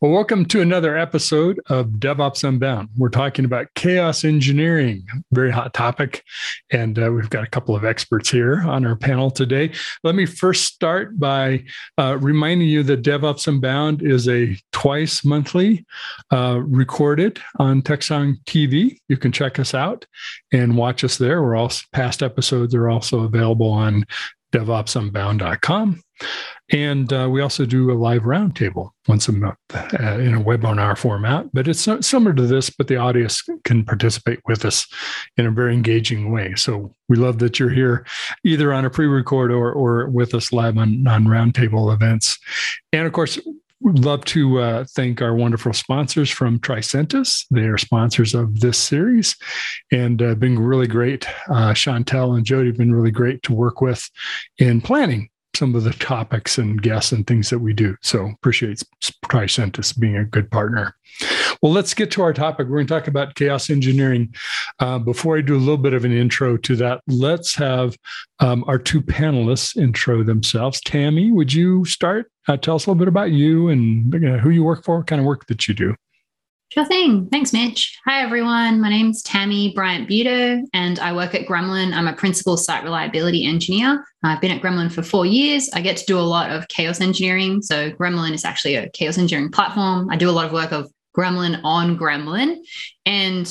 Well, welcome to another episode of DevOps Unbound. We're talking about chaos engineering, very hot topic. And uh, we've got a couple of experts here on our panel today. Let me first start by uh, reminding you that DevOps Unbound is a twice monthly uh, recorded on Techstrong TV. You can check us out and watch us there. We're also past episodes are also available on DevOpsUnbound.com. And uh, we also do a live roundtable once a month uh, in a webinar format. But it's similar to this, but the audience can participate with us in a very engaging way. So we love that you're here, either on a pre-record or or with us live on on roundtable events. And of course, We'd love to uh, thank our wonderful sponsors from Tricentis. They are sponsors of this series and uh, been really great. Uh, Chantel and Jody have been really great to work with in planning some of the topics and guests and things that we do. So appreciate Tricentis being a good partner. Well, let's get to our topic. We're going to talk about chaos engineering. Uh, before I do a little bit of an intro to that, let's have um, our two panelists intro themselves. Tammy, would you start? Uh, tell us a little bit about you and who you work for, kind of work that you do. Sure thing. Thanks, Mitch. Hi, everyone. My name's Tammy Bryant Butow, and I work at Gremlin. I'm a principal site reliability engineer. I've been at Gremlin for four years. I get to do a lot of chaos engineering. So, Gremlin is actually a chaos engineering platform. I do a lot of work of Gremlin on Gremlin. And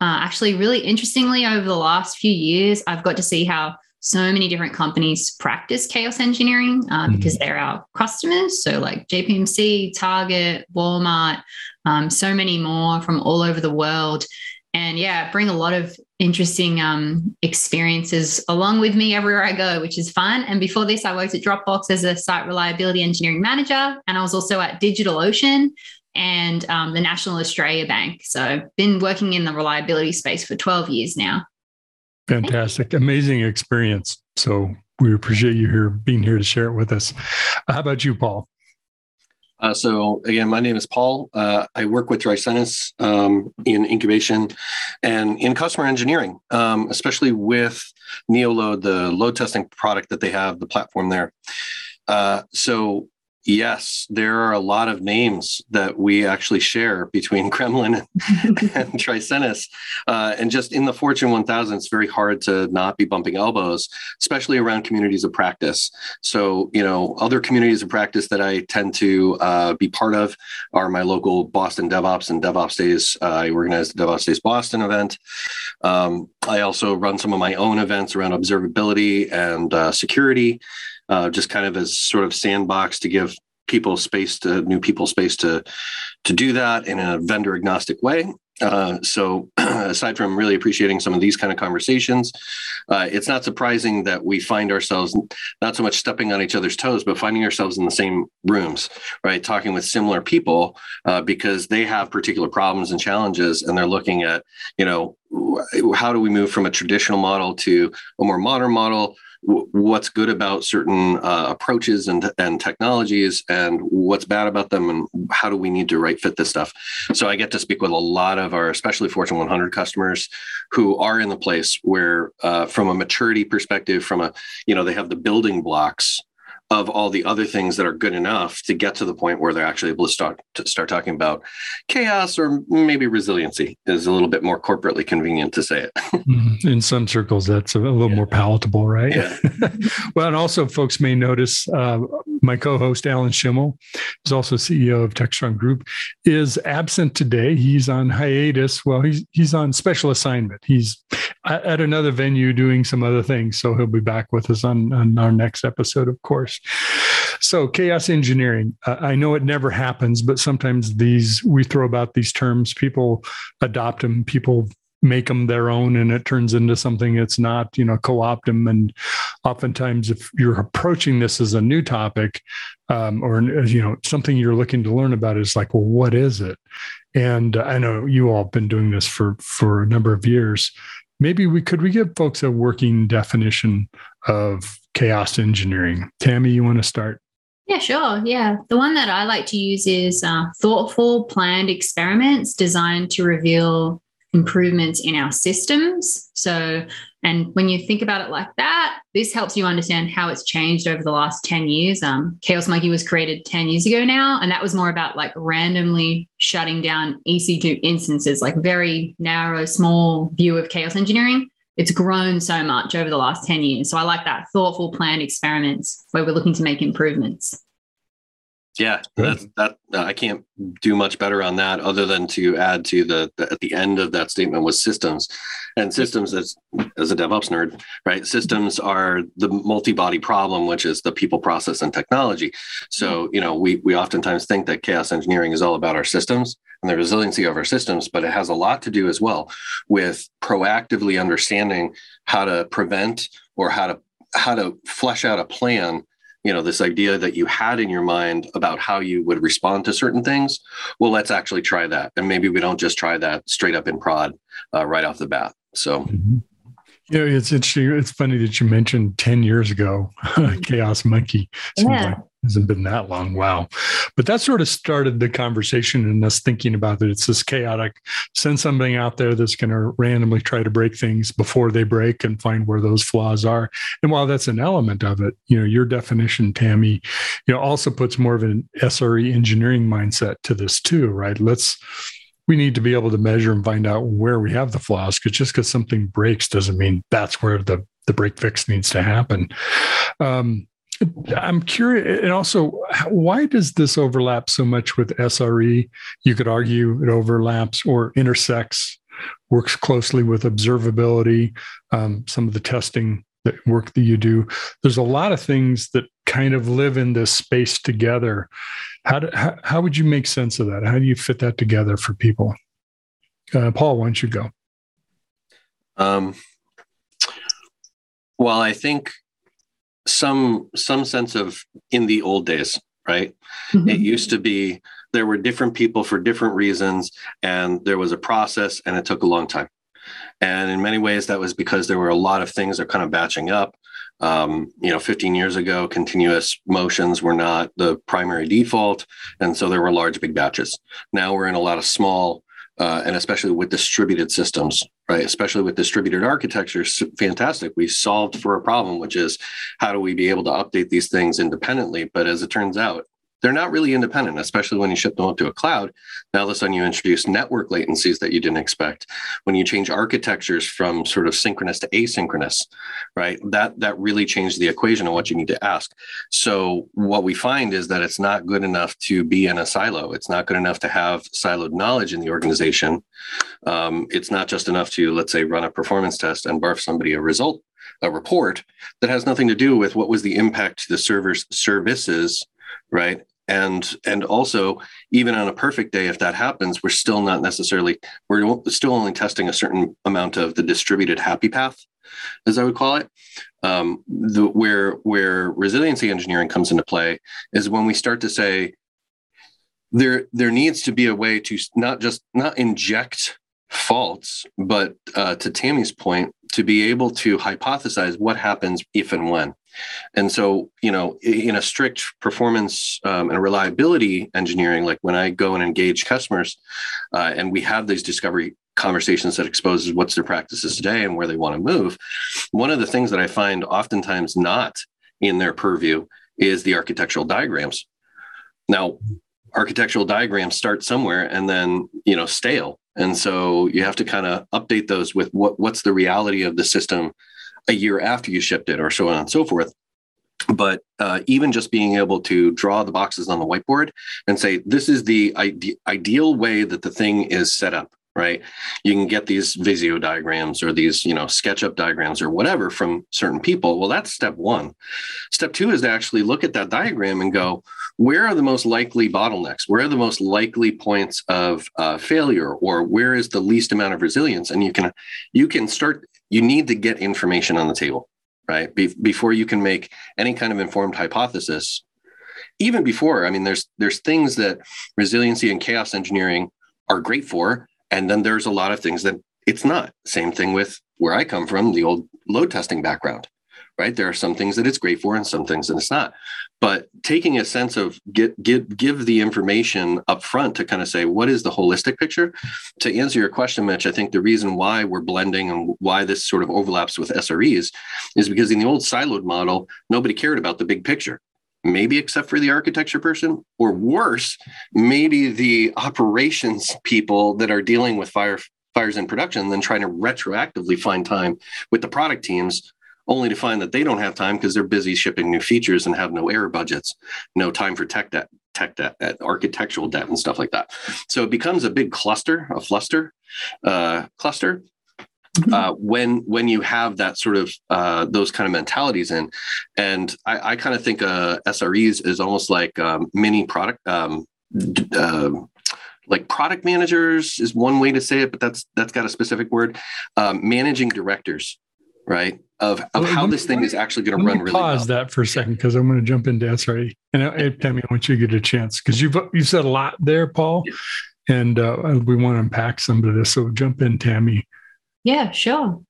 uh, actually, really interestingly, over the last few years, I've got to see how so many different companies practice chaos engineering uh, mm-hmm. because they're our customers. So, like JPMC, Target, Walmart, um, so many more from all over the world. And yeah, bring a lot of interesting um, experiences along with me everywhere I go, which is fun. And before this, I worked at Dropbox as a site reliability engineering manager, and I was also at DigitalOcean and um, the National Australia Bank. So, been working in the reliability space for 12 years now. Fantastic, amazing experience. So, we appreciate you here being here to share it with us. How about you, Paul? Uh, so again, my name is Paul. Uh, I work with Tricentis um, in incubation and in customer engineering, um, especially with Neoload, the load testing product that they have, the platform there. Uh, so Yes, there are a lot of names that we actually share between Gremlin and Tricentis. Uh, and just in the Fortune 1000, it's very hard to not be bumping elbows, especially around communities of practice. So, you know, other communities of practice that I tend to uh, be part of are my local Boston DevOps and DevOps Days. Uh, I organize the DevOps Days Boston event. Um, I also run some of my own events around observability and uh, security uh, just kind of as sort of sandbox to give people space to new people space to to do that in a vendor agnostic way. Uh, so aside from really appreciating some of these kind of conversations, uh, it's not surprising that we find ourselves not so much stepping on each other's toes, but finding ourselves in the same rooms, right? Talking with similar people uh, because they have particular problems and challenges, and they're looking at, you know, how do we move from a traditional model to a more modern model? What's good about certain uh, approaches and, and technologies and what's bad about them and how do we need to right fit this stuff. So i get to speak with a lot of our especially fortune 100 customers who are in the place where uh, from a maturity perspective from a you know they have the building blocks of all the other things that are good enough to get to the point where they're actually able to start to start talking about chaos or maybe resiliency is a little bit more corporately convenient to say it. Mm-hmm. In some circles, that's a little yeah. more palatable, right? Yeah. well, and also folks may notice uh, my co-host Alan Shimel who's also CEO of Techstrong Group is absent today. He's on hiatus. Well, he's he's on special assignment. He's at another venue doing some other things, so he'll be back with us on, on our next episode, of course. So, chaos engineering. Uh, I know it never happens, but sometimes these we throw about these terms. People adopt them. People make them their own, and it turns into something it's not. You know, co-opt them. And oftentimes, if you're approaching this as a new topic, um, or you know something you're looking to learn about, is like, well, what is it? And I know you all have been doing this for for a number of years maybe we could we give folks a working definition of chaos engineering tammy you want to start yeah sure yeah the one that i like to use is uh, thoughtful planned experiments designed to reveal improvements in our systems. So, and when you think about it like that, this helps you understand how it's changed over the last 10 years. Um, Chaos Monkey was created 10 years ago now, and that was more about like randomly shutting down EC2 instances, like very narrow, small view of chaos engineering. It's grown so much over the last 10 years. So I like that thoughtful planned experiments where we're looking to make improvements. Yeah, that's that. Uh, I can't do much better on that, other than to add to the, the, at the end of that statement was systems, and systems as as a DevOps nerd, right? Systems are the multi-body problem, which is the people, process, and technology. So you know, we we oftentimes think that chaos engineering is all about our systems and the resiliency of our systems, but it has a lot to do as well with proactively understanding how to prevent or how to how to flesh out a plan you know this idea that you had in your mind about how you would respond to certain things well let's actually try that and maybe we don't just try that straight up in prod uh, right off the bat so mm-hmm. Yeah, it's interesting. It's funny that you mentioned 10 years ago, Chaos Monkey. Yeah. like hasn't been that long. Wow. But that sort of started the conversation and us thinking about that. It's this chaotic, send something out there that's going to randomly try to break things before they break and find where those flaws are. And while that's an element of it, you know, your definition, Tammy, you know, also puts more of an SRE engineering mindset to this too, right? Let's we need to be able to measure and find out where we have the flaws because just because something breaks doesn't mean that's where the the break fix needs to happen. Um, I'm curious, and also, why does this overlap so much with SRE? You could argue it overlaps or intersects, works closely with observability, um, some of the testing that work that you do. There's a lot of things that kind of live in this space together. How, do, how, how would you make sense of that? How do you fit that together for people? Uh, Paul, why don't you go? Um, well, I think some some sense of in the old days right? Mm-hmm. it used to be there were different people for different reasons and there was a process and it took a long time. And in many ways that was because there were a lot of things that kind of batching up. Um, you know 15 years ago continuous motions were not the primary default and so there were large big batches. Now we're in a lot of small uh, and especially with distributed systems, right? Especially with distributed architectures, fantastic. We solved for a problem, which is how do we be able to update these things independently? But as it turns out, they're not really independent, especially when you ship them up to a cloud. Now, all of a sudden, you introduce network latencies that you didn't expect. When you change architectures from sort of synchronous to asynchronous, right? That that really changed the equation of what you need to ask. So, what we find is that it's not good enough to be in a silo. It's not good enough to have siloed knowledge in the organization. Um, it's not just enough to, let's say, run a performance test and barf somebody a result a report that has nothing to do with what was the impact to the server's services right and and also even on a perfect day if that happens we're still not necessarily we're still only testing a certain amount of the distributed happy path as i would call it. Um, the, where where resiliency engineering comes into play is when we start to say there there needs to be a way to not just not inject faults but uh, to tammy's point to be able to hypothesize what happens if and when and so, you know, in a strict performance um, and reliability engineering, like when I go and engage customers uh, and we have these discovery conversations that exposes what's their practices today and where they want to move, one of the things that I find oftentimes not in their purview is the architectural diagrams. Now, architectural diagrams start somewhere and then, you know, stale. And so you have to kind of update those with what, what's the reality of the system a year after you shipped it or so on and so forth. But uh, even just being able to draw the boxes on the whiteboard and say this is the ide- ideal way that the thing is set up right? You can get these visio diagrams or these you know sketchup diagrams or whatever from certain people. Well that's step one. Step two is to actually look at that diagram and go where are the most likely bottlenecks? Where are the most likely points of uh, failure? Or where is the least amount of resilience? And you can you can start you need to get information on the table, right? Be- before you can make any kind of informed hypothesis. Even before, I mean, there's there's things that resiliency and chaos engineering are great for, and then there's a lot of things that it's not. Same thing with where I come from, the old load testing background, right? There are some things that it's great for and some things that it's not. But taking a sense of get get give the information up front to kind of say what is the holistic picture. To answer your question, Mitch, I think the reason why we're blending and why this sort of overlaps with SREs is because in the old siloed model, nobody cared about the big picture maybe except for the architecture person, or worse, maybe the operations people that are dealing with fire fires in production, then trying to retroactively find time with the product teams, only to find that they don't have time because they're busy shipping new features and have no error budgets, no time for tech debt, tech debt, architectural debt, and stuff like that. So it becomes a big cluster, a fluster, uh, cluster Mm-hmm. uh, when when you have that sort of uh, those kind of mentalities in, and I, I kind of think uh, SREs is almost like um, mini product. Um, uh, like product managers is one way to say it, but that's that's got a specific word. Um, managing directors, right? Of, of well, how this thing is actually going to run. Really pause well. that for a second because I'm going to jump into SRE. And Tammy, I want you to get a chance because you've you said a lot there, Paul, yeah. and uh, we want to unpack some of this. So jump in, Tammy. Yeah, sure.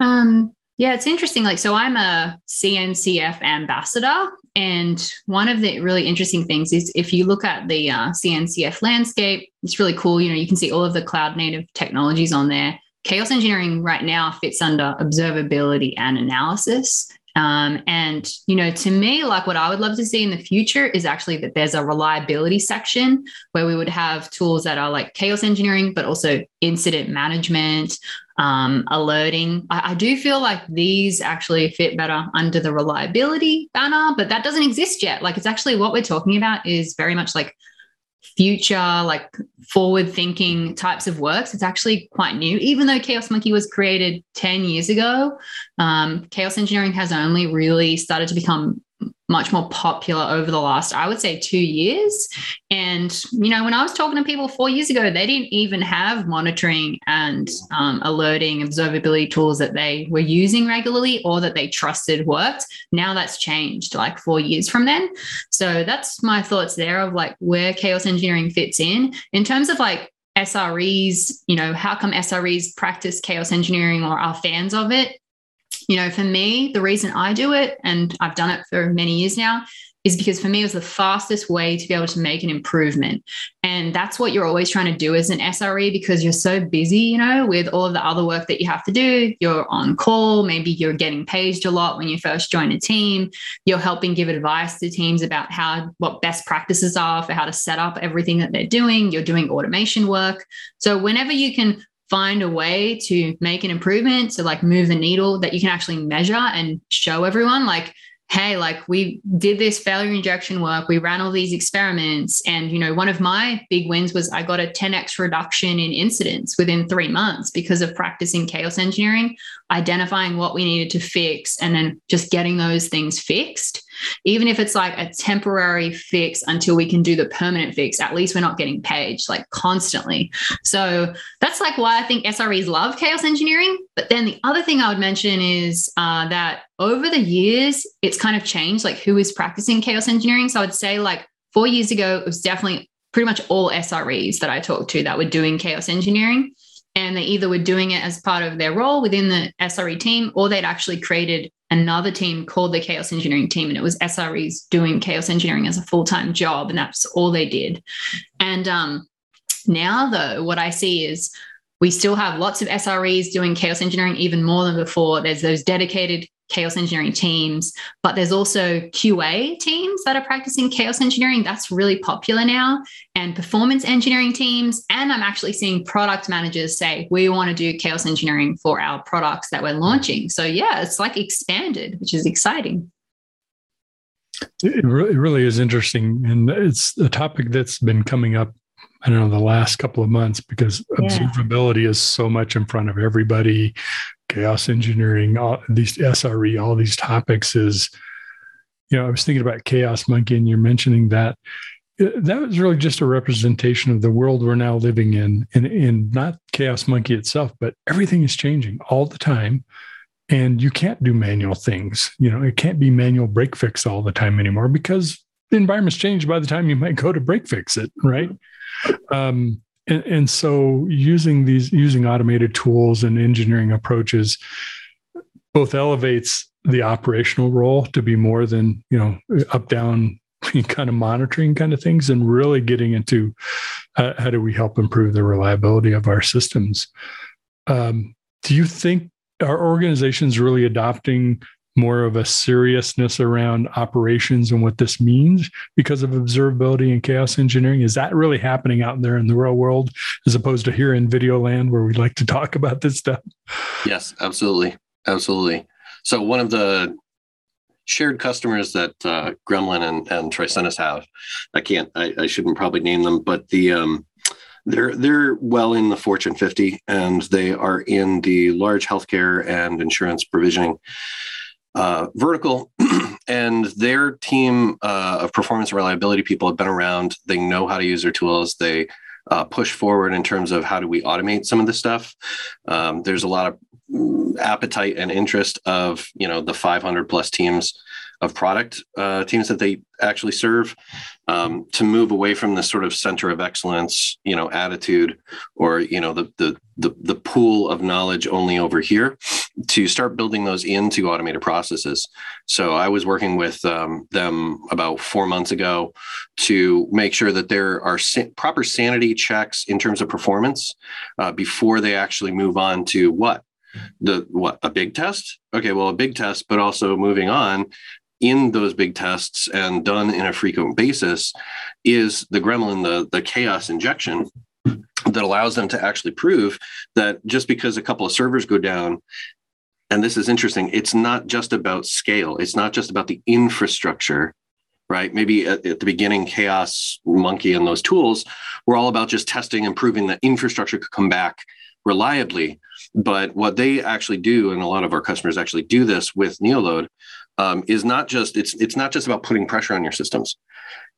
Um, yeah, it's interesting. Like, so I'm a CNCF ambassador. And one of the really interesting things is if you look at the uh, CNCF landscape, it's really cool. You know, you can see all of the cloud native technologies on there. Chaos engineering right now fits under observability and analysis. Um, and, you know, to me, like what I would love to see in the future is actually that there's a reliability section where we would have tools that are like chaos engineering, but also incident management, um, alerting. I, I, do feel like these actually fit better under the reliability banner, but that doesn't exist yet. Like it's actually what we're talking about is very much like future, like forward thinking types of works. It's actually quite new, even though Chaos Monkey was created 10 years ago. Um, chaos engineering has only really started to become much more popular over the last, I would say, two years. And, you know, when I was talking to people four years ago, they didn't even have monitoring and um, alerting observability tools that they were using regularly or that they trusted worked. Now that's changed like four years from then. So that's my thoughts there of like where chaos engineering fits in. In terms of like SREs, you know, how come SREs practice chaos engineering or are fans of it? You know, for me, the reason I do it, and I've done it for many years now, is because for me it was the fastest way to be able to make an improvement. And that's what you're always trying to do as an SRE because you're so busy, you know, with all of the other work that you have to do. You're on call, maybe you're getting paged a lot when you first join a team. You're helping give advice to teams about how what best practices are for how to set up everything that they're doing. You're doing automation work. So whenever you can find a way to make an improvement to like move the needle that you can actually measure and show everyone like hey like we did this failure injection work we ran all these experiments and you know one of my big wins was i got a 10x reduction in incidents within three months because of practicing chaos engineering identifying what we needed to fix and then just getting those things fixed. Even if it's like a temporary fix until we can do the permanent fix at least we're not getting paged like constantly. So that's like why i think sres love chaos engineering. But then the other thing i would mention is uh, that over the years it's kind of changed like who is practicing chaos engineering. So i would say like four years ago it was definitely pretty much all sres that i talked to that were doing chaos engineering and they either were doing it as part of their role within the SRE team or they'd actually created another team called the Chaos Engineering team. And it was SREs doing chaos engineering as a full time job. And that's all they did. And um, now, though, what I see is we still have lots of SREs doing chaos engineering even more than before. There's those dedicated chaos engineering teams, but there's also QA teams that are practicing chaos engineering. That's really popular now, and performance engineering teams. And I'm actually seeing product managers say, we want to do chaos engineering for our products that we're launching. So, yeah, it's like expanded, which is exciting. It really is interesting. And it's a topic that's been coming up I don't know, the last couple of months because yeah. observability is so much in front of everybody chaos engineering, all these SRE, all these topics is, you know, I was thinking about Chaos Monkey, and you're mentioning that. Uh, that was really just a representation of the world we're now living in, and, and not Chaos Monkey itself, but everything is changing all the time. And you can't do manual things. You know, it can't be manual break fix all the time anymore because the environment's changed by the time you might go to break fix it, right? Um, and, and so using these using automated tools and engineering approaches both elevates the operational role to be more than you know up down kind of monitoring kind of things and really getting into uh, how do we help improve the reliability of our systems. Um, do you think our organizations really adopting more of a seriousness around operations and what this means because of observability and chaos engineering? Is that really happening out there in the real world as opposed to here in video land where we like to talk about this stuff? Yes, absolutely. Absolutely. So, one of the shared customers that uh, Gremlin and, and Tricentis have, I can't, I, I shouldn't probably name them, but the, um, they're they're well in the Fortune 50, and they are in the large healthcare and insurance provisioning uh, vertical, and their team uh, of performance and reliability people have been around. They know how to use their tools. They uh, push forward in terms of how do we automate some of this stuff. Um, there's a lot of mm, appetite and interest of you know the 500 plus teams of product uh, teams that they actually serve um, to move away from the sort of center of excellence you know attitude or you know the, the the the pool of knowledge only over here to start building those into automated processes. So i was working with um, them about four months ago to make sure that there are sa- proper sanity checks in terms of performance uh, before they actually move on to what? The what a big test? Okay well a big test but also moving on in those big tests and done in a frequent basis is the gremlin, the, the chaos injection that allows them to actually prove that just because a couple of servers go down and this is interesting it's not just about scale. It's not just about the infrastructure right? Maybe at, at, the beginning chaos monkey and those tools were all about just testing and proving that infrastructure could come back reliably. But what they actually do and a lot of our customers actually do this with neoload um, is not just it's it's not just about putting pressure on your systems.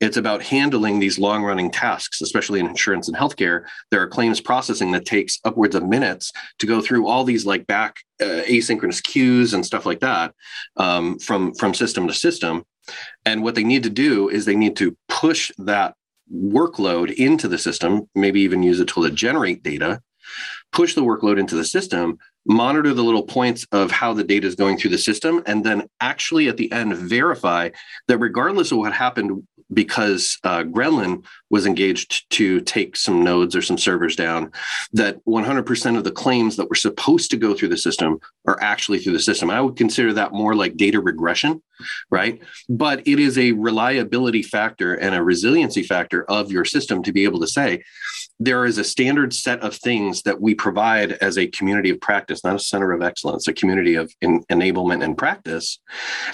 It's about handling these long running tasks, especially in insurance and healthcare. There are claims processing that takes upwards of minutes to go through all these like back uh, asynchronous queues and stuff like that um, from from system to system. And what they need to do is they need to push that workload into the system, maybe even use a tool to generate data, push the workload into the system monitor the little points of how the data is going through the system, and then actually at the end verify that regardless of what happened because uh, Gremlin was engaged to take some nodes or some servers down, that 100% of the claims that were supposed to go through the system are actually through the system. I would consider that more like data regression, right? But it is a reliability factor and a resiliency factor of your system to be able to say, there is a standard set of things that we provide as a community of practice, not a center of excellence, a community of enablement and practice.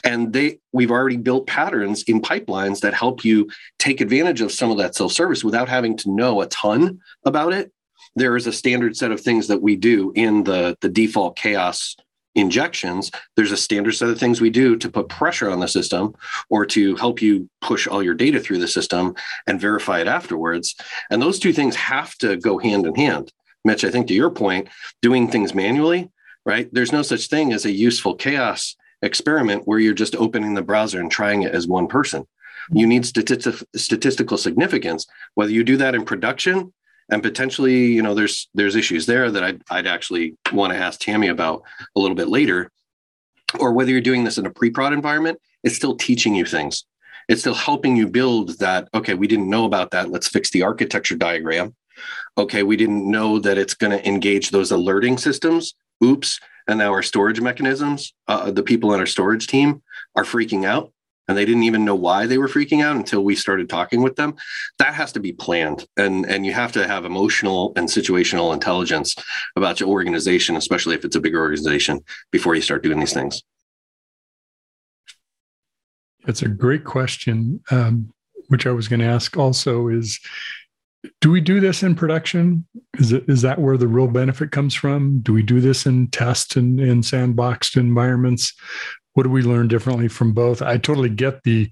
And they we've already built patterns in pipelines that help you take advantage of some of that self-service without having to know a ton about it. There is a standard set of things that we do in the, the default chaos injections, there's a standard set of things we do to put pressure on the system or to help you push all your data through the system and verify it afterwards. And those two things have to go hand in hand. Mitch, I think to your point, doing things manually, right? There's no such thing as a useful chaos experiment where you're just opening the browser and trying it as one person. You need statistic, statistical significance. Whether you do that in production and potentially you know there's there's issues there that I'd, I'd actually want to ask tammy about a little bit later. Or whether you're doing this in a pre-prod environment it's still teaching you things. It's still helping you build that okay we didn't know about that let's fix the architecture diagram. Okay we didn't know that it's going to engage those alerting systems. Oops and now our storage mechanisms uh, the people on our storage team are freaking out and they didn't even know why they were freaking out until we started talking with them. That has to be planned and and you have to have emotional and situational intelligence about your organization especially if it's a bigger organization before you start doing these things. That's a great question um, which i was going to ask also is do we do this in production? Is it is that where the real benefit comes from? Do we do this in test and in sandboxed environments what do we learn differently from both? I totally get the,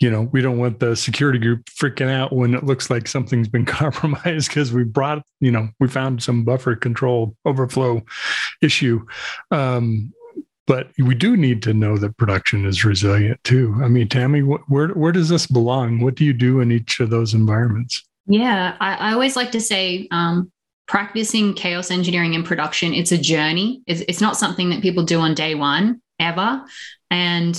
you know, we don't want the security group freaking out when it looks like something's been compromised because we brought, you know, we found some buffer control overflow issue. Um, but we do need to know that production is resilient too. I mean, Tammy, where where does this belong? What do you do in each of those environments? Yeah, I, I always like to say um, practicing chaos engineering in production it's a journey it's, it's, not something that people do on day one ever. And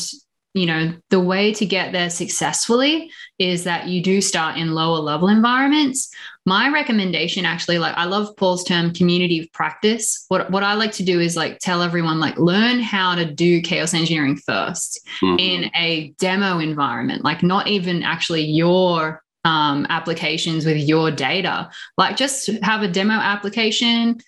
you know, the way to get there successfully is that you do start in lower level environments. My recommendation actually, like I love Paul's term community of practice. What what I like to do is like tell everyone like learn how to do chaos engineering 1st mm-hmm. in a demo environment, like not even actually your um, applications with your data. Like just have a demo application.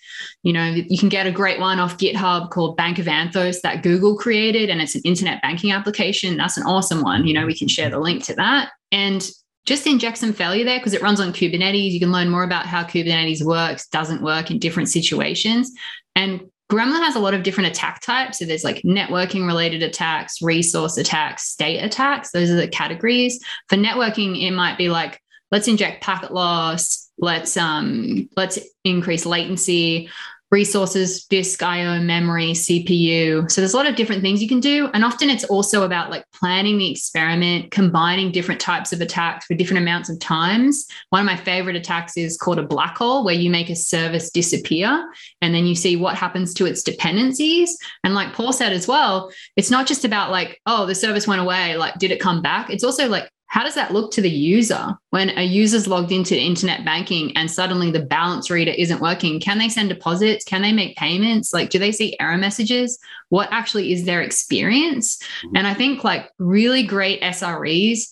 You know, you can get a great one off GitHub called Bank of Anthos that Google created, and it's an internet banking application. That's an awesome one. You know, we can share the link to that. And just inject some failure there because it runs on Kubernetes. You can learn more about how Kubernetes works, doesn't work in different situations. And Gremlin has a lot of different attack types. So there's like networking related attacks, resource attacks, state attacks. Those are the categories. For networking, it might be like, let's inject packet loss, let's um, let's increase latency, resources, disk IO, memory, CPU. So there's a lot of different things you can do. And often it's also about like planning the experiment, combining different types of attacks for different amounts of times. One of my favorite attacks is called a black hole, where you make a service disappear and then you see what happens to its dependencies. And like Paul said as well, it's not just about like, oh, the service went away, like, did it come back? It's also like, how does that look to the user when a user's logged into internet banking and suddenly the balance reader isn't working? Can they send deposits? Can they make payments? Like, do they see error messages? What actually is their experience? Mm-hmm. And I think like really great SREs,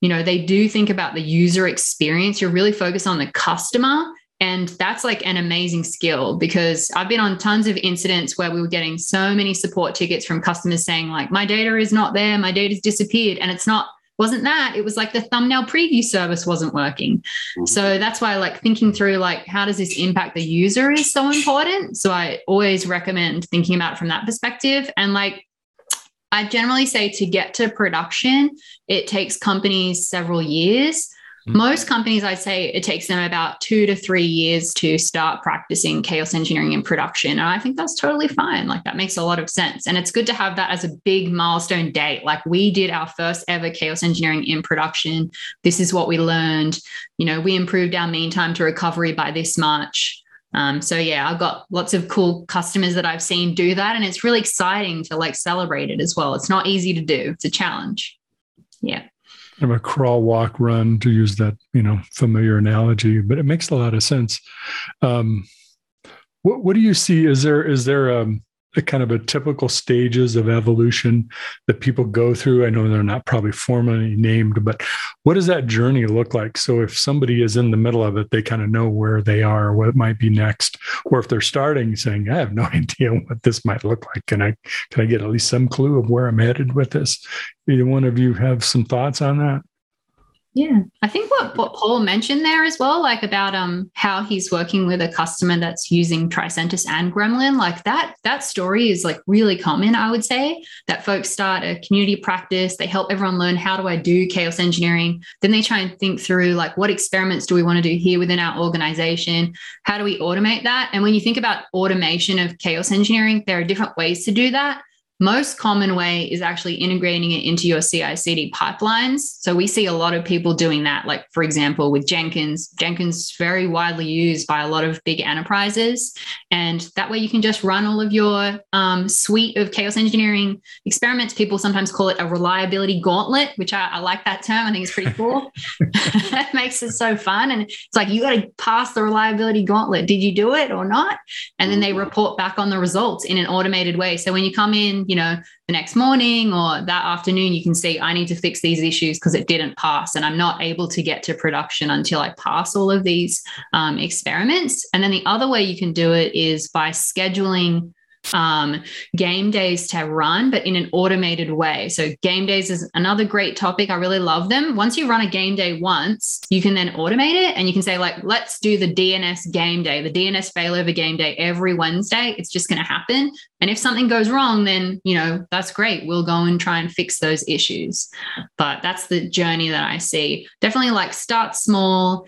you know, they do think about the user experience. You're really focused on the customer. And that's like an amazing skill because I've been on tons of incidents where we were getting so many support tickets from customers saying, like, my data is not there, my data's disappeared. And it's not wasn't that it was like the thumbnail preview service wasn't working mm-hmm. so that's why like thinking through like how does this impact the user is so important so i always recommend thinking about it from that perspective and like i generally say to get to production it takes companies several years. Most companies, I'd say it takes them about two to three years to start practicing chaos engineering in production. And I think that's totally fine. Like that makes a lot of sense. And it's good to have that as a big milestone date. Like we did our first ever chaos engineering in production. This is what we learned. You know, we improved our mean time to recovery by this much. Um, so yeah, I've got lots of cool customers that I've seen do that, and it's really exciting to like celebrate it as well. It's not easy to do; it's a challenge. Yeah of a crawl, walk, run to use that you know familiar analogy, but it makes a lot of sense. Um, what what do you see? Is there is there um, a kind of a typical stages of evolution that people go through? I know they're not probably formally named, but what does that journey look like? So if somebody is in the middle of it, they kind of know where they are, what might be next, or if they're starting saying, "I have no idea what this might look like," can I can I get at least some clue of where I'm headed with this? Either one of you have some thoughts on that? Yeah, I think what, what Paul mentioned there as well, like about um how he's working with a customer that's using Tricentis and Gremlin, like that that story is like really common. I would say that folks start a community practice, they help everyone learn how do I do chaos engineering, then they try and think through like what experiments do we want to do here within our organization, how do we automate that? And when you think about automation of chaos engineering, there are different ways to do that most common way is actually integrating it into your CI CD pipelines. So we see a lot of people doing that. Like, for example, with Jenkins, Jenkins is very widely used by a lot of big enterprises. And that way you can just run all of your um, suite of chaos engineering experiments. People sometimes call it a reliability gauntlet, which I, I like that term. I think it's pretty cool. it makes it so fun. And it's like, you got to pass the reliability gauntlet. Did you do it or not? And then they mm-hmm. report back on the results in an automated way. So when you come in, you know, the next morning or that afternoon, you can see I need to fix these issues because it didn't pass. And I'm not able to get to production until I pass all of these um, experiments. And then the other way you can do it is by scheduling um, game days to run, but in an automated way. So, game days is another great topic. I really love them. Once you run a game day once, you can then automate it and you can say, like, let's do the DNS game day, the DNS failover game day every Wednesday. It's just going to happen. And if something goes wrong, then, you know, that's great. We'll go and try and fix those issues. But that's the journey that I see. Definitely like start small,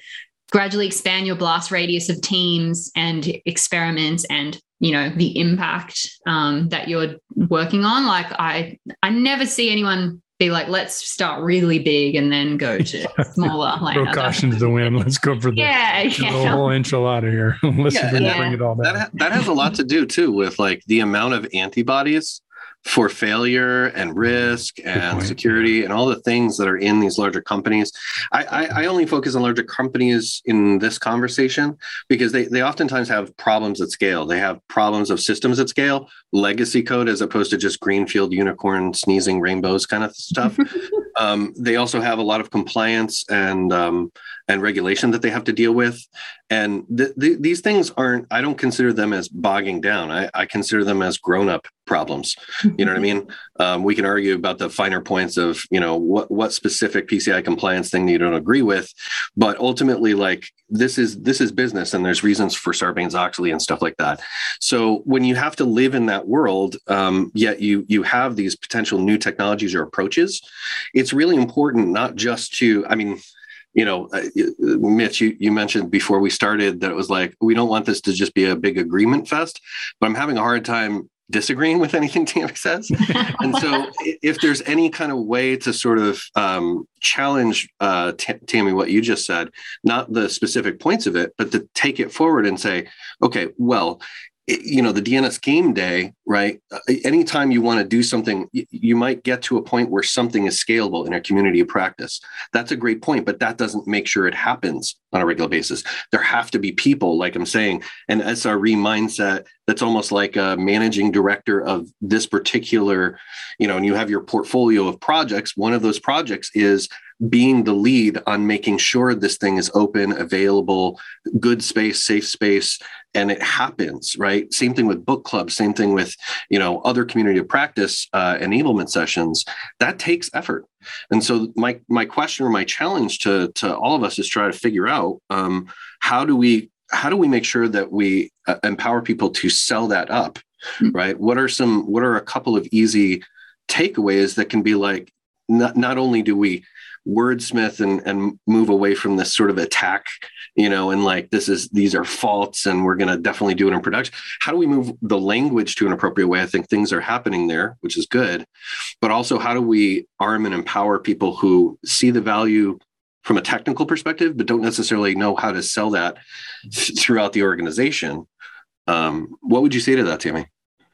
gradually expand your blast radius of teams and experiments and you know the impact um, that you're working on like i i never see anyone be like let's start really big and then go to smaller like throw caution to the wind let's go for the, yeah, yeah. the whole enchilada here let's yeah, yeah. bring it all back. that, that has a lot to do too with like the amount of antibodies for failure and risk and security and all the things that are in these larger companies. I, I, I, only focus on larger companies in this conversation because they, they oftentimes have problems at scale. They have problems of systems at scale, legacy code as opposed to just greenfield unicorn sneezing rainbows kind of stuff. um, they also have a lot of compliance and um, and regulation that they have to deal with. And th- th- these things aren't, I don't consider them as bogging down. I, I consider them as grown up problems. You know what I mean? Um, we can argue about the finer points of, you know, what, what specific PCI compliance thing you don't agree with. But ultimately, like this is this is business and there's reasons for Sarbanes-Oxley and stuff like that. So when you have to live in that world, um, yet you you have these potential new technologies or approaches, it's really important not just to, I mean, you know, uh, Mitch, you, you mentioned before we started that it was like, we don't want this to just be a big agreement fest, but I'm having a hard time disagreeing with anything Tammy says. and so if there's any kind of way to sort of um, challenge uh, T- Tammy, what you just said, not the specific points of it, but to take it forward and say, okay, well, you know the dns game day right? Uh, anytime you want to do something you might get to a point where something is scalable in a community of practice. That's a great point but that doesn't make sure it happens on a regular basis. There have to be people like i'm saying an sre mindset that's almost like a managing director of this particular you know and you have your portfolio of projects. One of those projects is being the lead on making sure this thing is open, available, good space, safe space, and it happens, right? Same thing with book clubs, same thing with, you know, other community of practice uh, enablement sessions. That takes effort. And so my my question or my challenge to to all of us is try to figure out um, how do we how do we make sure that we uh, empower people to sell that up, mm-hmm. right? What are some what are a couple of easy takeaways that can be like not, not only do we wordsmith and, and move away from this sort of attack, you know, and like this is these are faults and we're going to definitely do it in production. How do we move the language to an appropriate way? I think things are happening there, which is good. But also, how do we arm and empower people who see the value from a technical perspective, but don't necessarily know how to sell that th- throughout the organization? Um, what would you say to that, Tammy?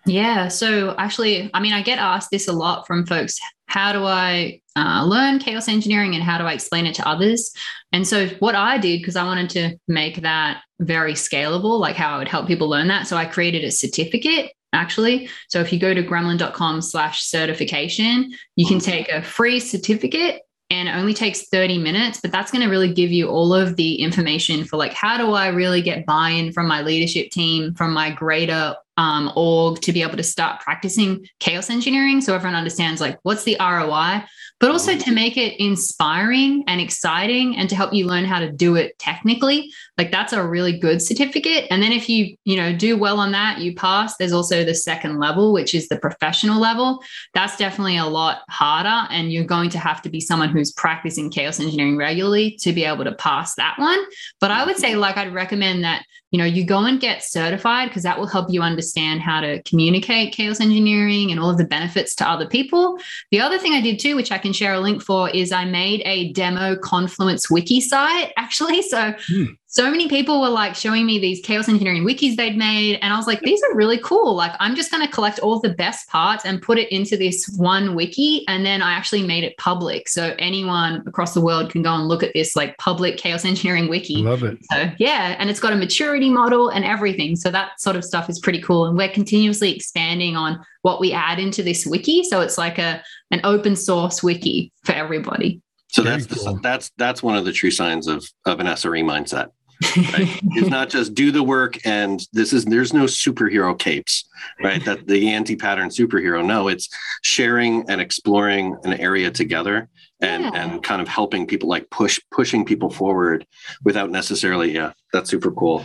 Yeah. So actually, I mean, I get asked this a lot from folks. How do I uh, learn chaos engineering and how do I explain it to others? And so what I did, because I wanted to make that very scalable, like how I would help people learn that. So I created a certificate actually. So if you go to gremlin.com slash certification, you can take a free certificate and it only takes 30 minutes but that's going to really give you all of the information for like how do i really get buy-in from my leadership team from my greater um, org to be able to start practicing chaos engineering so everyone understands like what's the roi but also to make it inspiring and exciting and to help you learn how to do it technically. Like that's a really good certificate. And then if you you know do well on that you pass there's also the second level which is the professional level. That's definitely a lot harder and you're going to have to be someone who's practicing chaos engineering regularly to be able to pass that one. But i would say like i'd recommend that you know you go and get certified because that will help you understand how to communicate chaos engineering and all of the benefits to other people. The other thing i did too which i share a link for is i made a demo confluence wiki site actually. So hmm so many people were like showing me these chaos engineering wikis they'd made. And I was like, these are really cool. Like, I'm just going to collect all the best parts and put it into this one wiki. And then I actually made it public. So anyone across the world can go and look at this like public chaos engineering wiki. Love it. So, yeah. And it's got a maturity model and everything. So that sort of stuff is pretty cool. And we're continuously expanding on what we add into this wiki. So it's like a, an open source wiki for everybody. So Very that's cool. the, that's that's one of the true signs of of an SRE mindset. Right? it's not just do the work and this is there's no superhero capes, right? That the anti-pattern superhero. No, it's sharing and exploring an area together and yeah. and kind of helping people like push pushing people forward without necessarily yeah that's super cool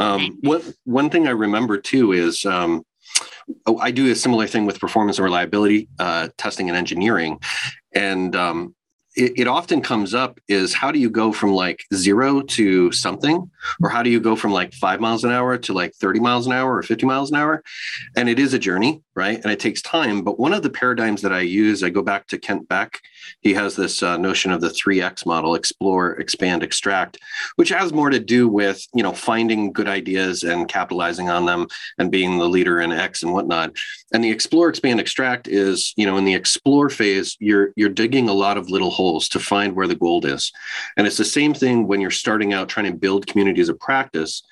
um what one thing i remember too is um oh, i do a similar thing with performance and reliability uh, testing and engineering and um, it, it, often comes up is how do you go from like zero to something? Or how do you go from like five miles an hour to like 30 miles an hour or 50 miles an hour? And it is a journey right? And it takes time. But one of the paradigms that i use i go back to kent beck he has this uh, notion of the 3x model explore expand extract which has more to do with you know finding good ideas and capitalizing on them and being the leader in x and whatnot. And the explore expand extract is you know in the explore phase you're you're digging a lot of little holes to find where the gold is. And it's the same thing when you're starting out trying to build communities of practice.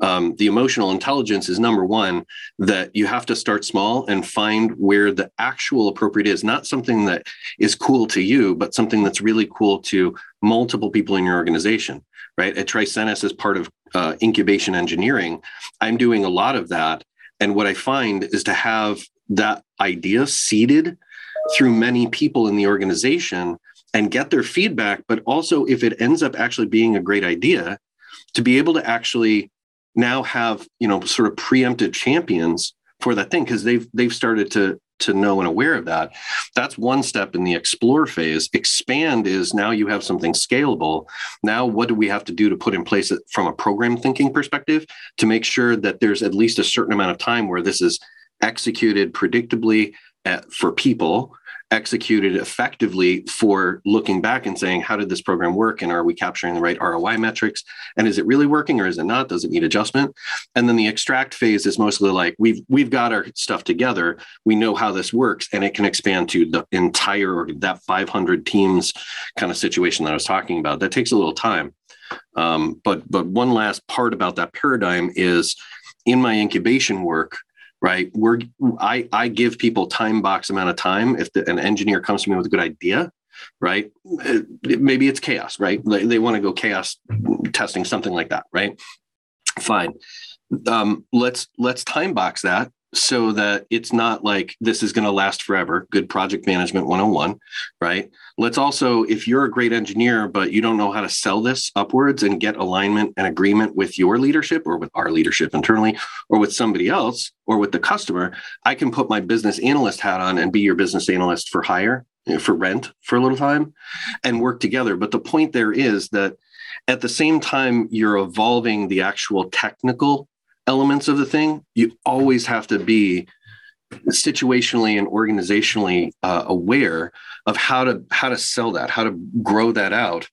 Um, the emotional intelligence is number one that you have to start small and find where the actual appropriate is not something that is cool to you but something that's really cool to multiple people in your organization right at tricentis as part of uh, incubation engineering i'm doing a lot of that and what I find is to have that idea seeded through many people in the organization and get their feedback. But also, if it ends up actually being a great idea, to be able to actually now have, you know, sort of preempted champions for that thing because they've they've started to to know and aware of that. That's one step in the explore phase. Expand is now you have something scalable. Now, what do we have to do to put in place from a program thinking perspective to make sure that there's at least a certain amount of time where this is executed predictably at, uh, for people executed effectively for looking back and saying, how did this program work? And are we capturing the right ROI metrics? And is it really working or is it not? Does it need adjustment? And then the extract phase is mostly like we've we've got our stuff together. We know how this works, and it can expand to the entire or that 500 teams kind of situation that I was talking about. That takes a little time. Um, but but one last part about that paradigm is in my incubation work right? We're i i give people time box amount of time. If the, an engineer comes to me with a good idea right maybe it's chaos right? They, they want to go chaos testing something like that right? Fine. Um, let's let's time box that so that it's not like this is going to last forever. Good project management 101, right? Let's also, if you're a great engineer, but you don't know how to sell this upwards and get alignment and agreement with your leadership or with our leadership internally or with somebody else or with the customer, I can put my business analyst hat on and be your business analyst for hire, for rent for a little time and work together. But the point there is that at the same time, you're evolving the actual technical elements of the thing, you always have to be situationally and organizationally uh, aware of how to how to sell that, how to grow that out,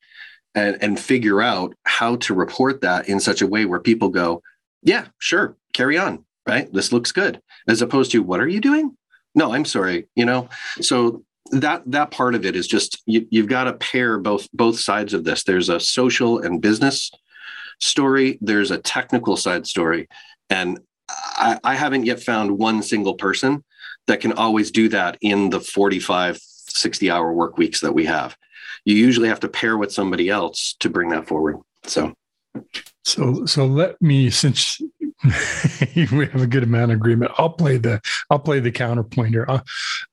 and and figure out how to report that in such a way where people go, yeah, sure, carry on, right? This looks good, as opposed to what are you doing? No, I'm sorry, you know. So that that part of it is just you, you've got to pair both both sides of this. There's a social and business story, there's a technical side story. And I, I haven't yet found one single person that can always do that in the 45, 60 hour work weeks that we have. You usually have to pair with somebody else to bring that forward. So, so, so let me, since we have a good amount of agreement, I'll play the, I'll play the counterpoint here. Uh,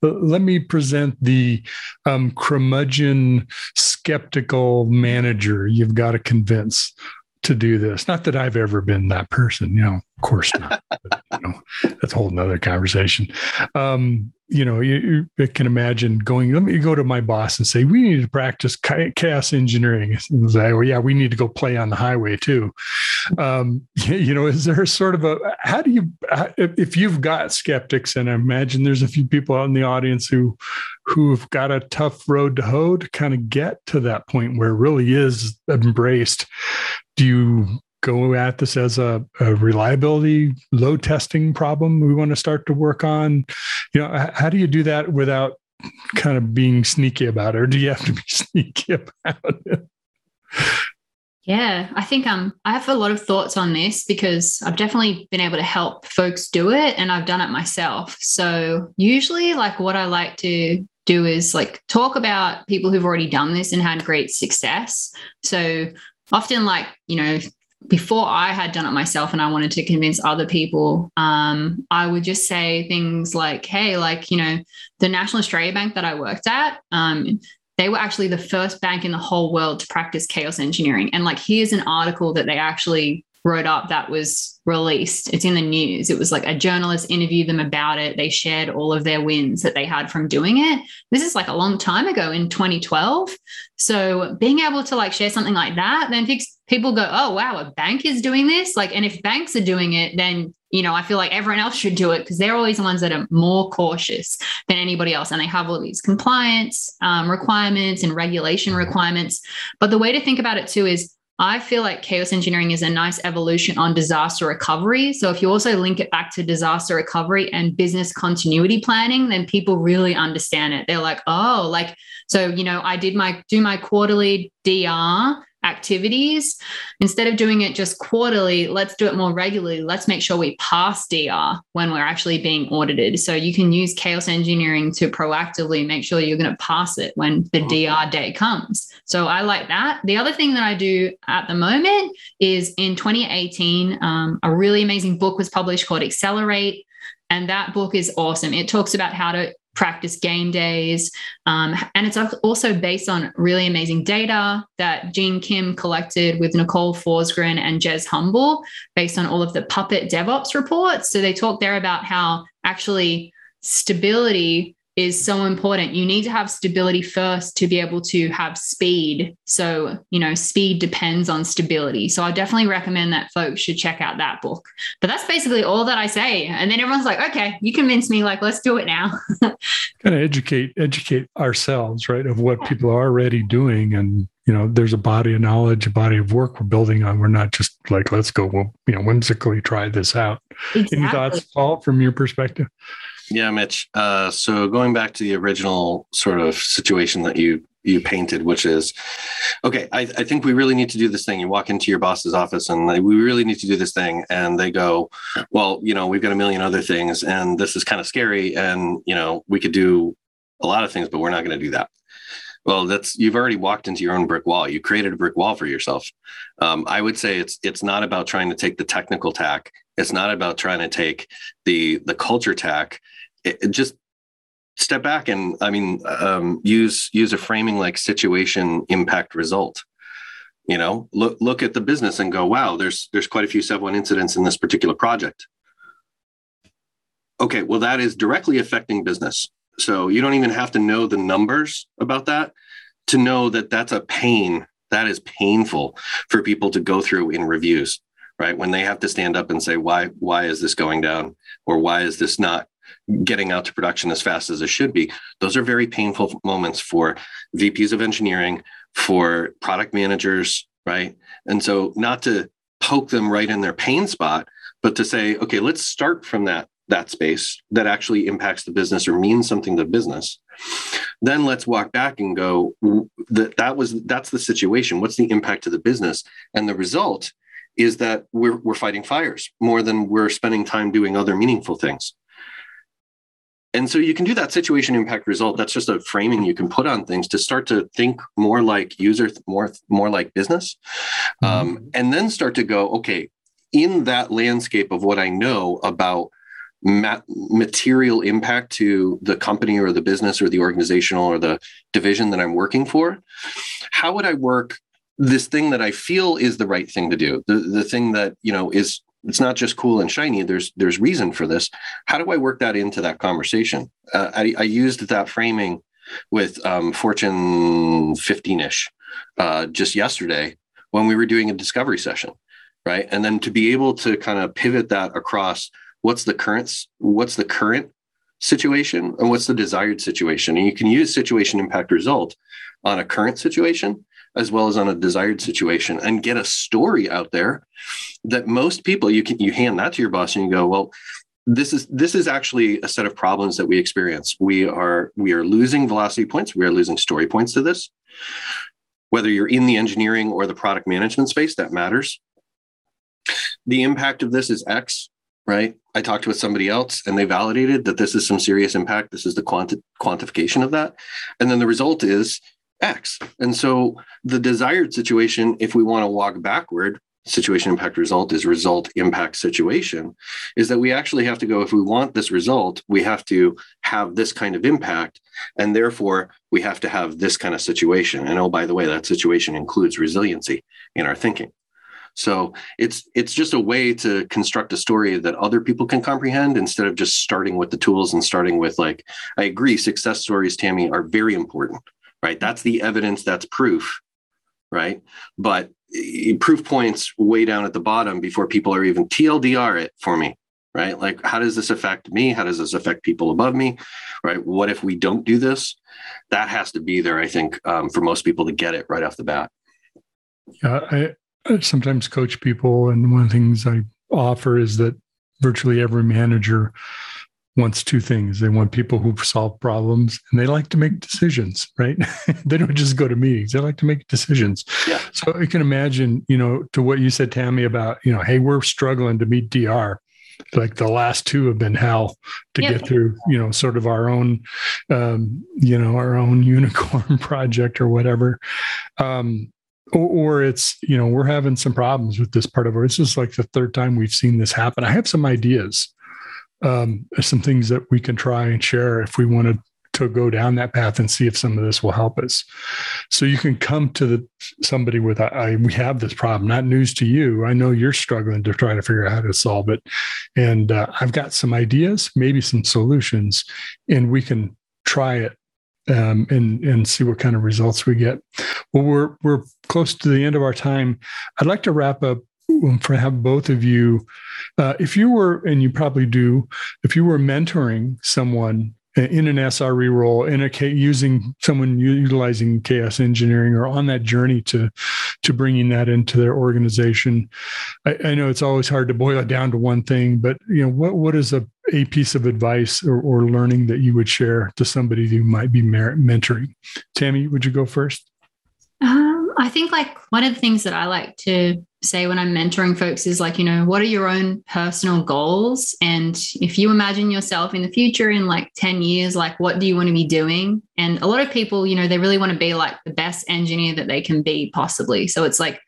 let me present the um, curmudgeon skeptical manager you've got to convince to do this. Not that I've ever been that person, you know, of course not. but, you know, that's a whole nother conversation. Um, you know, you, you, can imagine going, let me go to my boss and say, we need to practice chaos engineering. And say, well, yeah, we need to go play on the highway too. Um, you know, is there sort of a, how do you, if you've got skeptics, and I imagine there's a few people out in the audience who, who've got a tough road to hoe to kind of get to that point where it really is embraced. Do you go at this as a, a, reliability load testing problem we want to start to work on? You know how do you do that without kind of being sneaky about it or do you have to be sneaky about it? Yeah i think um i have a lot of thoughts on this because i've definitely been able to help folks do it and i've done it myself. So usually like what i like to do is like talk about people who've already done this and had great success. So often like you know before I had done it myself and I wanted to convince other people, um, I would just say things like, hey, like, you know, the National Australia Bank that I worked at, um, they were actually the first bank in the whole world to practice chaos engineering. And like, here's an article that they actually wrote up that was released. It's in the news. It was like a journalist interviewed them about it. They shared all of their wins that they had from doing it. This is like a long time ago in 2012. So being able to like share something like that, then people go, oh, wow, a bank is doing this. Like, and if banks are doing it, then you know, I feel like everyone else should do it because they're always the ones that are more cautious than anybody else. And they have all these compliance um, requirements and regulation requirements. But the way to think about it too is I feel like chaos engineering is a nice evolution on disaster recovery. So if you also link it back to disaster recovery and business continuity planning, then people really understand it. They're like, oh, like, so, you know, I did my do my quarterly DR activities. Instead of doing it just quarterly, let's do it more regularly. Let's make sure we pass DR when we're actually being audited. So you can use chaos engineering to proactively make sure you're going to pass it when the DR day comes. So I like that. The other thing that I do at the moment is in 2018, um, a really amazing book was published called Accelerate. And that book is awesome. It talks about how to practice game days. Um, and it's also based on really amazing data that Gene Kim collected with Nicole Forsgren and Jez Humble based on all of the Puppet DevOps reports. So they talk there about how actually stability is so important. You need to have stability first to be able to have speed. So, you know, speed depends on stability. So, I definitely recommend that folks should check out that book. But that's basically all that I say. And then everyone's like, okay, you convinced me, like, let's do it now. kind of educate, educate ourselves, right, of what people are already doing. And, you know, there's a body of knowledge, a body of work we're building on. We're not just like, let's go, well, you know, whimsically try this out. Exactly. Any thoughts, Paul, from your perspective? Yeah, Mitch. Uh, so going back to the original sort of situation that you you painted, which is okay. I, I think we really need to do this thing. You walk into your boss's office and we really need to do this thing, and they go, "Well, you know, we've got a million other things, and this is kind of scary, and you know, we could do a lot of things, but we're not going to do that." Well, that's you've already walked into your own brick wall. You created a brick wall for yourself. Um, I would say it's it's not about trying to take the technical tack. It's not about trying to take the the culture tack it, just step back and I mean um, use use a framing like situation impact result. You know, look look at the business and go, wow, there's there's quite a few Sev one incidents in this particular project. Okay, well that is directly affecting business. So you don't even have to know the numbers about that to know that that's a pain. That is painful for people to go through in reviews, right? When they have to stand up and say, why why is this going down, or why is this not getting out to production as fast as it should be. Those are very painful moments for VPs of engineering, for product managers, right? And so, not to poke them right in their pain spot, but to say, okay, let's start from that that space that actually impacts the business or means something to business then let's walk back and go that that was that's the situation what's the impact to the business and the result is that we're, we're fighting fires more than we're spending time doing other meaningful things and so you can do that situation impact result. That's just a framing you can put on things to start to think more like user more more like business. Mm-hmm. um, and then start to go okay in that landscape of what i know about material impact to the company or the business or the organizational or the division that i'm working for how would i work this thing that i feel is the right thing to do? The, the thing that you know is it's not just cool and shiny. There's there's reason for this. How do i work that into that conversation? Uh, I, I, used that framing with um, fortune 15ish uh, just yesterday when we were doing a discovery session right? And then to be able to kind of pivot that across what's the current what's the current situation and what's the desired situation. And you can use situation impact result on a current situation as well as on a desired situation and get a story out there that most people you can you hand that to your boss and you go well this is this is actually a set of problems that we experience. We are we are losing velocity points. We are losing story points to this. Whether you're in the engineering or the product management space that matters. The impact of this is x right? I talked with somebody else and they validated that this is some serious impact. This is the quanti- quantification of that. And then the result is X. And so the desired situation, if we want to walk backward, situation impact result is result impact situation, is that we actually have to go, if we want this result, we have to have this kind of impact. And therefore, we have to have this kind of situation. And oh, by the way, that situation includes resiliency in our thinking. So it's it's just a way to construct a story that other people can comprehend instead of just starting with the tools and starting with like I agree success stories Tammy are very important right? That's the evidence, that's proof, right? But eh, proof points way down at the bottom before people are even TLDR it for me, right? Like, how does this affect me? How does this affect people above me, right? What if we don't do this? That has to be there, I think, um, for most people to get it right off the bat. Yeah, I, sometimes coach people, and one of the things I offer is that virtually every manager wants two things. They want people who solve problems and they like to make decisions, right? they don't just go to meetings. They like to make decisions. Yeah. So you can imagine, you know, to what you said, Tammy, about, you know, hey, we're struggling to meet DR. Like the last two have been hell to yep. get through, you know, sort of our own, um, you know, our own unicorn project or whatever. Um, or, or it's, you know, we're having some problems with this part of our, this is like the third time we've seen this happen. I have some ideas um, some things that we can try and share if we wanted to go down that path and see if some of this will help us. So you can come to the somebody with I, I, we have this problem, not news to you. I know you're struggling to try to figure out how to solve it, and uh, I've got some ideas, maybe some solutions, and we can try it um, and and see what kind of results we get. Well, we're we're close to the end of our time. I'd like to wrap up for have both of you, uh, if you were, and you probably do, if you were mentoring someone in an SRE role, in a using someone utilizing chaos engineering, or on that journey to to bringing that into their organization, I, I know it's always hard to boil it down to one thing, but you know what what is a a piece of advice or, or learning that you would share to somebody who might be mentoring? Tammy, would you go first? Um, I think like one of the things that I like to say when I'm mentoring folks is like, you know, what are your own personal goals? And if you imagine yourself in the future in like 10 years, like what do you want to be doing? And a lot of people, you know, they really want to be like the best engineer that they can be possibly. So it's like,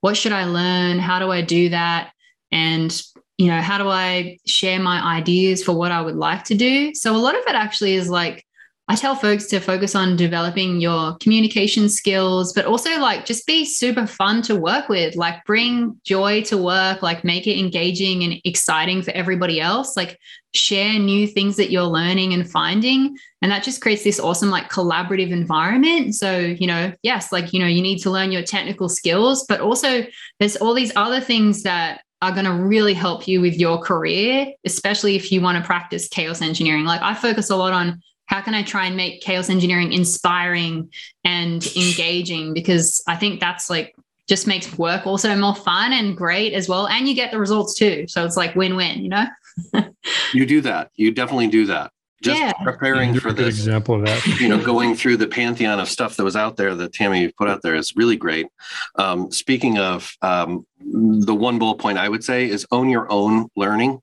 what should I learn? How do I do that? And, you know, how do I share my ideas for what I would like to do? So a lot of it actually is like, I tell folks to focus on developing your communication skills, but also like just be super fun to work with, like bring joy to work, like make it engaging and exciting for everybody else, like share new things that you're learning and finding. And that just creates this awesome, like collaborative environment. So, you know, yes, like, you know, you need to learn your technical skills, but also there's all these other things that are going to really help you with your career, especially if you want to practice chaos engineering. Like I focus a lot on how can I try and make chaos engineering inspiring and engaging? Because I think that's like just makes work also more fun and great as well. And you get the results too. So it's like win win, you know? you do that. You definitely do that. Just yeah. preparing for this example of that. you know, going through the pantheon of stuff that was out there that Tammy put out there is really great. Um, speaking of um, the one bullet point I would say is own your own learning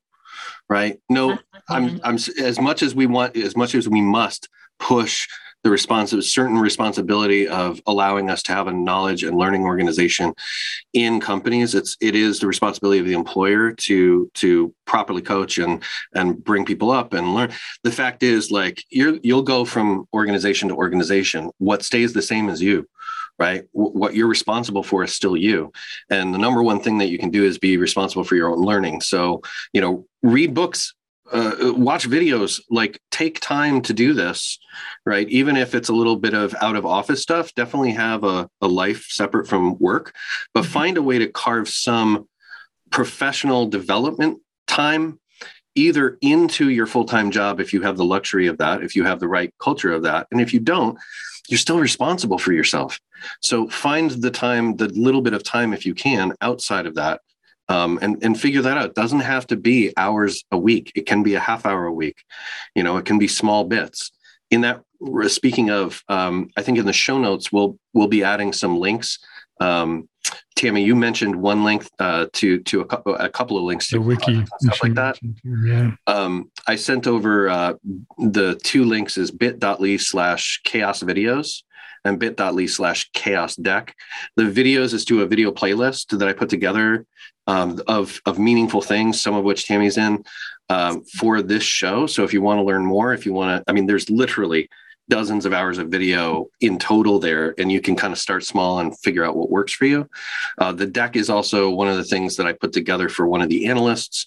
right? No, I'm I'm as much as we want, as much as we must push the responsive certain responsibility of allowing us to have a knowledge and learning organization in companies it's it is the responsibility of the employer to to properly coach and and bring people up and learn the fact is like you you'll go from organization to organization what stays the same as you right? What you're responsible for is still you. And the number one thing that you can do is be responsible for your own learning. So, you know, read books, uh, watch videos, like take time to do this, right? Even if it's a little bit of out of office stuff, definitely have a, a life separate from work, but mm-hmm. find a way to carve some professional development time either into your full-time job if you have the luxury of that if you have the right culture of that and if you don't you're still responsible for yourself. So find the time, the little bit of time, if you can, outside of that, um, and and figure that out. It doesn't have to be hours a week. It can be a half hour a week. You know, it can be small bits. In that, speaking of, um, I think in the show notes we'll we'll be adding some links. Um, Tammy, you mentioned one link uh, to to a couple, a couple of links to the wiki stuff like that. Yeah. Um, I sent over uh, the two links is bit.ly slash chaos videos and bit.ly slash chaos deck. The videos is to a video playlist that I put together um, of of meaningful things, some of which Tammy's in um, for this show. So if you want to learn more, if you want to, I mean, there's literally dozens of hours of video in total there, and you can kind of start small and figure out what works for you. Uh, the deck is also one of the things that I put together for one of the analysts.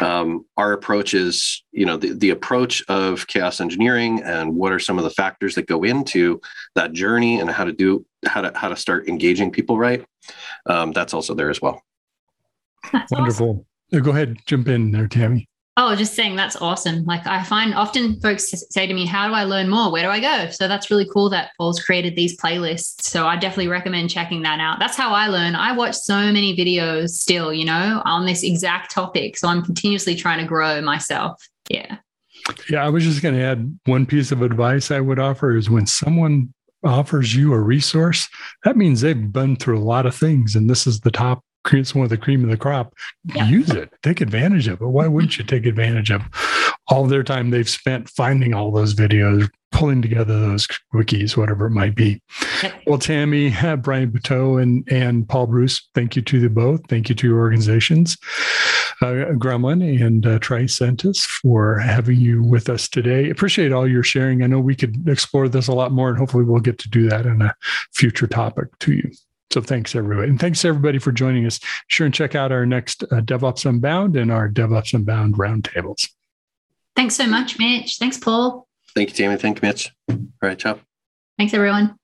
Um, our approach is, you know, the, the approach of chaos engineering and what are some of the factors that go into that journey and how to do how to how to start engaging people right. Um, that's also there as well. That's Wonderful. Awesome. Go ahead, jump in there, Tammy. Oh, just saying that's awesome. Like I find often folks say to me, How do I learn more? Where do I go? So that's really cool that Paul's created these playlists. So I definitely recommend checking that out. That's how I learn. I watch so many videos still, you know, on this exact topic. So I'm continuously trying to grow myself. Yeah. Yeah. I was just going to add one piece of advice I would offer is when someone offers you a resource, that means they've been through a lot of things. And this is the top creates one of the cream of the crop. Yeah. Use it, take advantage of it. But why wouldn't you take advantage of all their time they've spent finding all those videos, pulling together those wikis, whatever it might be? Well, Tammy, Brian Butow, and and Paul Bruce, thank you to the both. Thank you to your organizations, uh, Gremlin and uh, Tricentis, for having you with us today. Appreciate all your sharing. I know we could explore this a lot more, and hopefully we'll get to do that in a future topic to you. So thanks everybody. And thanks everybody for joining us. Sure and check out our next uh, DevOps Unbound and our DevOps Unbound roundtables. Thanks so much, Mitch. Thanks, Paul. Thank you, Tammy. Thank you, Mitch. All right, ciao. Thanks, everyone.